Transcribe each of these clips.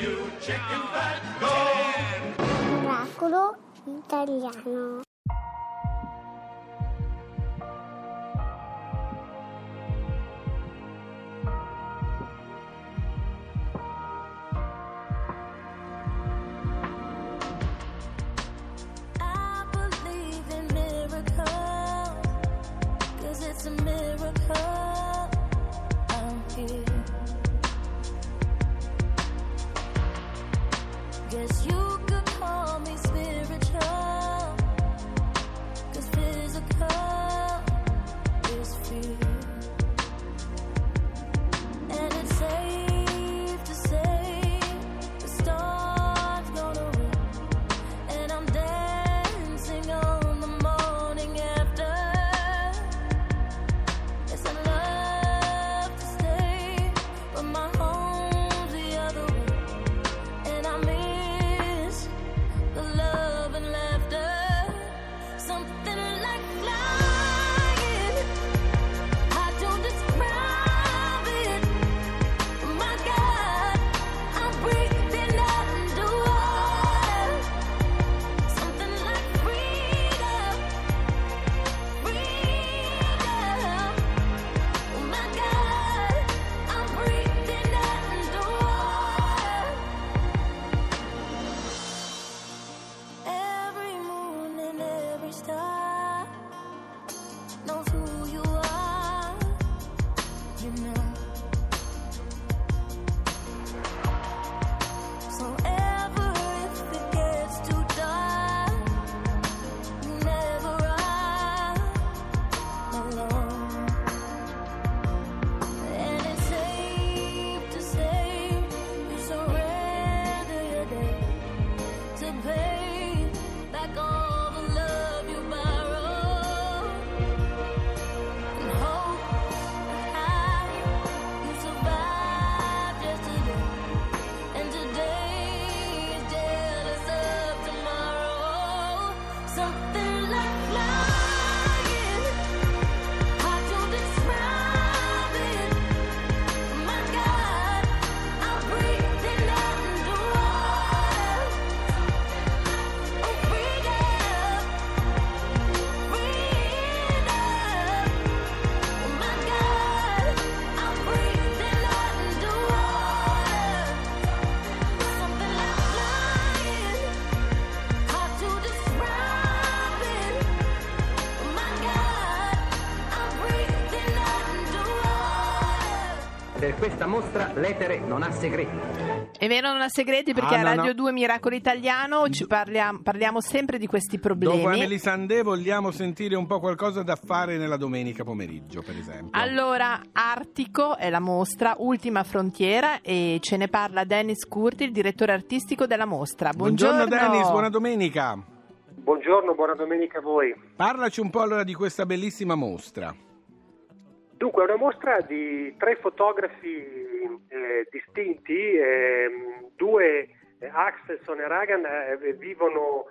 you chicken fat, go! Miracolo italiano. I believe in miracles, 'cause it's a miracle Guess you Per questa mostra l'etere non ha segreti. È vero, non ha segreti perché Ah, a no, Radio no. 2 Miracolo Italiano ci parliamo, parliamo sempre di questi problemi. Dopo Amelie Sandé vogliamo sentire un po' qualcosa da fare nella domenica pomeriggio, per esempio. Allora, Artico è la mostra, ultima frontiera e ce ne parla Dennis Curti, il direttore artistico della mostra. Buongiorno, Dennis, buona domenica. Buongiorno, buona domenica a voi. Parlaci un po' allora di questa bellissima mostra. Dunque, è una mostra di tre fotografi eh, distinti, ehm, due, eh, Axelson e Ragan, eh, vivono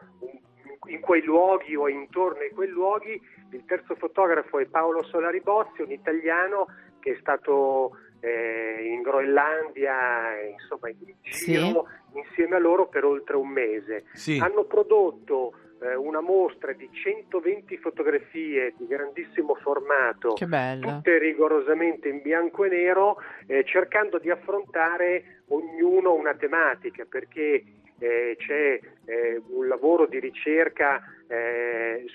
in quei luoghi o intorno ai quei luoghi. Il terzo fotografo è Paolo Solari Bozzi, un italiano che è stato eh, in Groenlandia, insomma in giro insieme a loro per oltre un mese. Sì. Hanno prodotto eh, una mostra di 120 fotografie di grandissimo formato, tutte rigorosamente in bianco e nero, eh, cercando di affrontare ognuno una tematica, perché eh, c'è eh, un lavoro di ricerca eh,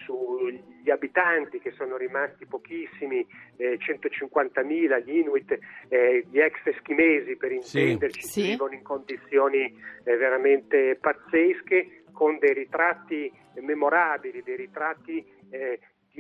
sugli abitanti che sono rimasti pochissimi, eh, 150.000, gli Inuit, eh, gli ex eschimesi per intenderci, Sì. vivono in condizioni eh, veramente pazzesche, con dei ritratti memorabili, dei ritratti eh,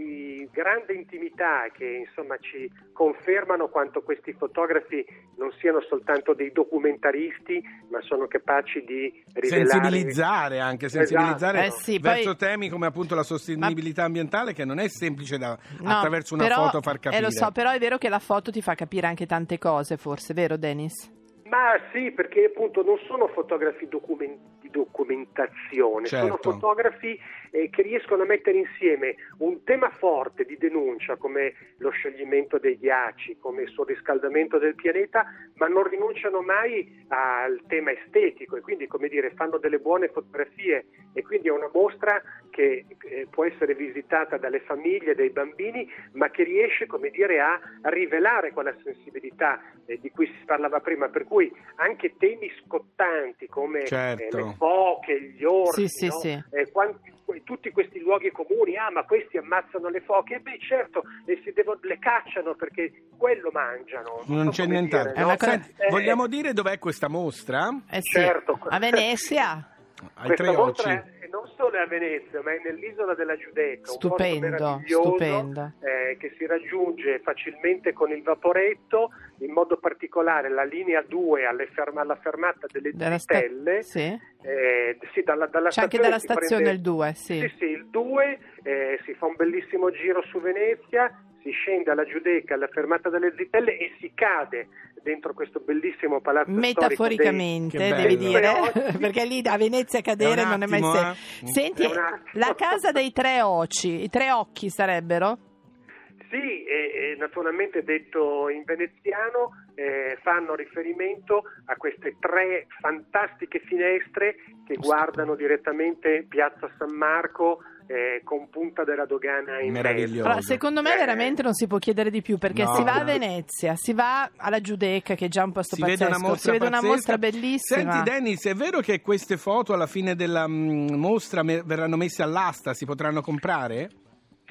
di grande intimità che insomma ci confermano quanto questi fotografi non siano soltanto dei documentaristi, ma sono capaci di rivelare Sensibilizzare anche, sensibilizzare Eh sì, verso poi- temi come appunto la sostenibilità ambientale che non è semplice da No, attraverso una però- foto far capire. Eh, lo so, però è vero che la foto ti fa capire anche tante cose, forse, vero Dennis? Ma sì, perché appunto non sono fotografi documen- di documentazione, sono Certo. fotografi eh, che riescono a mettere insieme un tema forte di denuncia come lo scioglimento dei ghiacci, come il surriscaldamento del pianeta, ma non rinunciano mai al tema estetico e quindi come dire fanno delle buone fotografie e quindi è una mostra che eh, può essere visitata dalle famiglie, dai bambini, ma che riesce come dire a, a rivelare quella sensibilità eh, di cui si parlava prima, per cui anche temi scottanti come Certo. Eh, le foche, gli orsi, Sì, sì, no? sì. Eh, quanti- tutti questi luoghi comuni, ah ma questi ammazzano le foche, e beh certo, e si devo- le cacciano perché quello mangiano. Non so c'è nient'altro. no? cosa- Senti, Eh, vogliamo dire dov'è questa mostra? Eh sì, Certo. a Venezia. Ai Questa mostra non solo è a Venezia, ma è nell'isola della Giudecca, Stupendo, meraviglioso, stupendo. eh, che si raggiunge facilmente con il vaporetto, in modo particolare la linea 2 alle ferma- alla fermata delle Della sta- Zitelle. sì. Eh, sì, dalla, dalla C'è anche stazione dalla stazione prende- il 2, sì. Sì, sì, il 2 eh, si fa un bellissimo giro su Venezia, si scende alla Giudecca, alla fermata delle Zitelle e si cade dentro questo bellissimo palazzo Metaforicamente, Che devi dire, perché lì a Venezia cadere È non è mai semplice. eh. Senti, È un attimo. la casa dei tre occhi, i tre occhi sarebbero? Sì, e, e naturalmente detto in veneziano eh, fanno riferimento a queste tre fantastiche finestre che guardano direttamente Piazza San Marco eh, con punta della dogana in Meraviglioso. mezzo. Secondo me Eh, veramente non si può chiedere di più perché No. si va a Venezia, si va alla Giudecca che è già un posto Si pazzesco, vede una mostra, si vede una pazzesca. mostra bellissima. Senti Dennis, è vero che queste foto alla fine della mm, mostra me- verranno messe all'asta, si potranno comprare?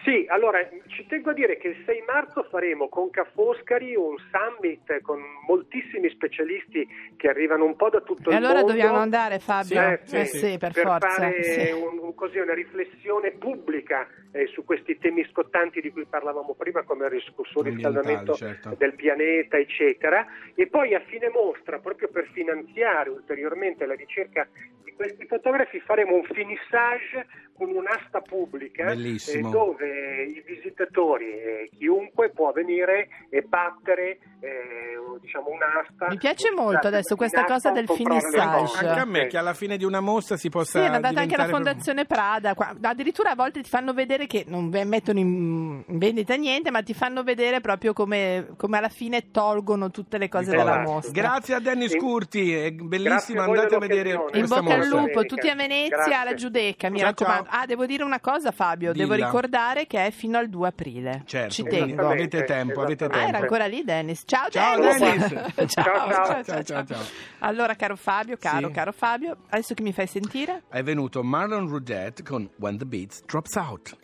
Sì, allora ci tengo a dire che il 6 marzo faremo con Ca' Foscari un summit con moltissimi specialisti che arrivano un po' da tutto E il allora mondo. dobbiamo andare Fabio? Eh, Eh sì, per, per forza. fare sì. un- un- così una riflessione pubblica eh, su questi temi scottanti di cui parlavamo prima, come il ris- surriscaldamento Ambientali, certo. del pianeta, eccetera. E poi a fine mostra, proprio per finanziare ulteriormente la ricerca di questi fotografi, faremo un finissage con un'asta pubblica Bellissimo. eh, dove i visitatori e chiunque può venire e battere eh, diciamo un'asta. Mi piace molto adesso questa cosa del finissage. Anche a me che alla fine di una mostra si possa Sì, è andata anche la Fondazione Prada. qua- Addirittura a volte ti fanno vedere che non mettono in vendita niente, ma ti fanno vedere proprio come, come alla fine tolgono tutte le cose Esatto. dalla mostra. Grazie a Dennis Sì. Curti, è bellissimo, andate a vedere. In bocca al lupo, tutti a Venezia, alla Giudecca, mi raccomando. Ah, devo dire una cosa, Fabio, devo Dilla. ricordare che è fino al 2 aprile. Certo, Ci tengo. avete tempo, avete Ah, era tempo. ancora lì Dennis. Ciao, Ciao, Dennis. Dennis. ciao, Ciao, ciao. Ciao, ciao, ciao. Allora, caro Fabio, caro, Sì. caro Fabio, adesso che mi fai sentire? È venuto Marlon Rudette con When the Beat Drops Out.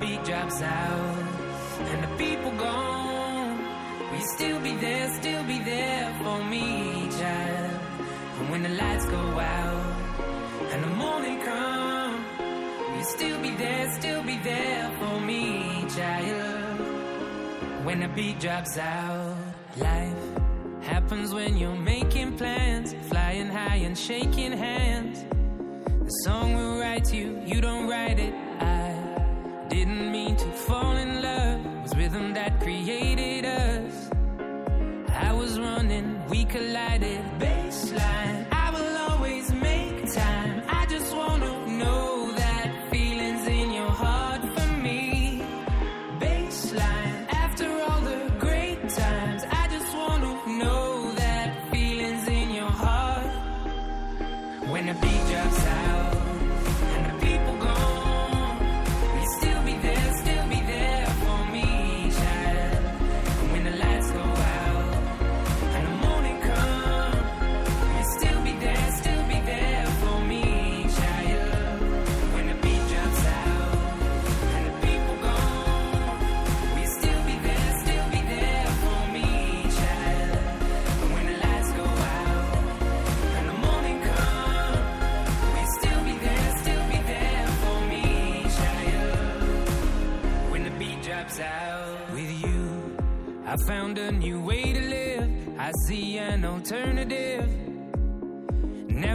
Beat drops out and the people gone, will you still be there, still be there for me, child? And when the lights go out and the morning come, will you still be there, still be there for me, child? When the beat drops out, life happens when you're making plans, flying high and shaking hands. The song will write you, you don't write it. I that created us. I was running, we collided. Baseline,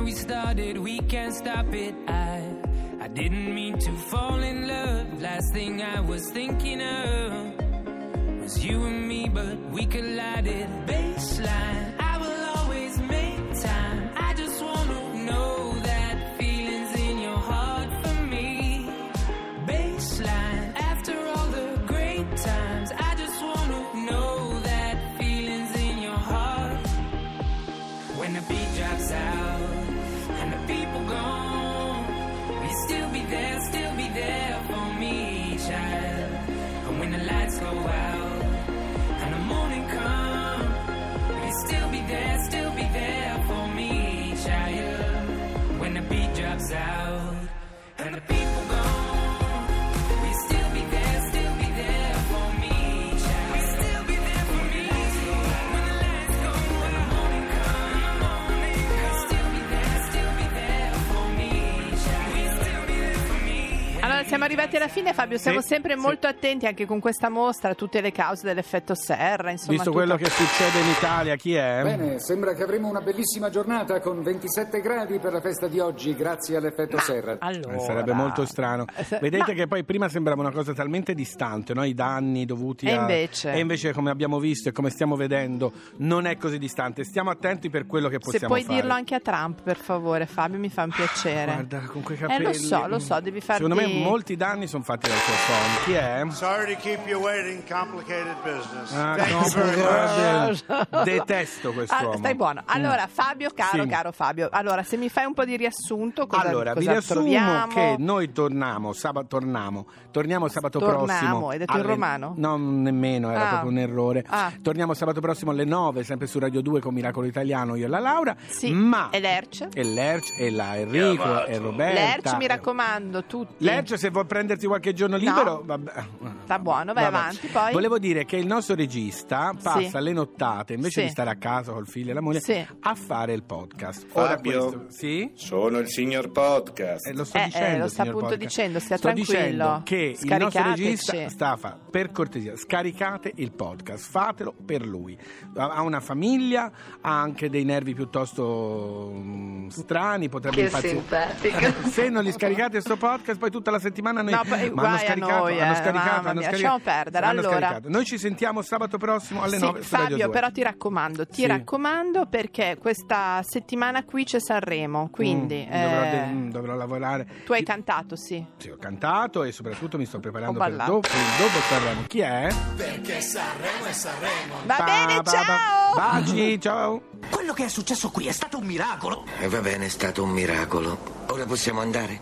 we started, we can't stop it. I I didn't mean to fall in love. Last thing I was thinking of was you and me, but we collided. Baseline, siamo arrivati alla fine, Fabio. Siamo Sì, sempre sì. molto attenti anche con questa mostra a tutte le cause dell'effetto serra. Insomma, Visto tutto- quello che succede in Italia, chi è? Bene, sembra che avremo una bellissima giornata con 27 gradi per la festa di oggi, grazie all'effetto serra. Allora, Eh, sarebbe molto strano. Eh, se- Vedete ma- che poi prima sembrava una cosa talmente distante, no? i danni dovuti E a... invece? E invece, come abbiamo visto e come stiamo vedendo, non è così distante. Stiamo attenti per quello che Se possiamo puoi fare. dirlo anche a Trump, per favore, Fabio, mi fa un piacere. Guarda, con quei Eh, capelli. lo so, lo so, devi farti... Secondo me molti danni sono fatti dal tuo phone. Chi è? Sorry to keep you waiting. Complicated business. Ah, no, you very much. guarda, detesto Ah, stai buono. Allora, Fabio, caro, Sì. caro Fabio, allora, se mi fai un po' di riassunto, cosa, allora, vi cosa riassumo troviamo? che noi torniamo sabato, torniamo, torniamo sabato Tornamo, prossimo. hai detto in alle- romano? No, nemmeno, era Ah. proprio un errore. Ah. Torniamo sabato prossimo alle 9, sempre su Radio 2 con Miracolo Italiano, io e la Laura. Sì, Ma e Lerch? E Lerch, e la Enrico, e Roberta. Lerch, mi raccomando, tutti. Lerch, se vuoi prenderti qualche giorno No. libero, vabbè. Sta buono, vai Vabbè. avanti, poi. Volevo dire che il nostro regista passa Sì. le nottate, invece Sì. di stare a casa col figlio e la moglie, Sì. a fare il podcast. Ora Fabio? questo, sì? Sono il signor podcast. Eh, lo sto Eh, eh, dicendo, lo sta appunto podcast. dicendo, stia sto tranquillo. dicendo che il nostro regista sta fa, per cortesia, scaricate il podcast, fatelo per lui. Ha ha una famiglia, ha anche dei nervi piuttosto mm, strani, potrebbe Che impazzire. simpatico. Se non gli scaricate questo podcast, poi tutta la settimana noi No, ma hanno guai a scaricato, noi, hanno eh, scaricato, hanno scaricato. lasciamo perdere. hanno Allora. scaricato. Noi ci sentiamo sabato prossimo alle Sì, 9 su Radio Fabio, 2. però ti raccomando, ti Sì. raccomando perché questa settimana qui c'è Sanremo, quindi Mm, dovrò, eh, de- mm, dovrò lavorare. tu hai cantato, sì. Sì, ho cantato e soprattutto mi sto preparando per dopo, per il dopo Sanremo. Chi è? Va Pa, bene, pa. ciao! Baci, ciao. Quello che è successo qui è stato un miracolo. E va bene, è stato un miracolo. Ora possiamo andare?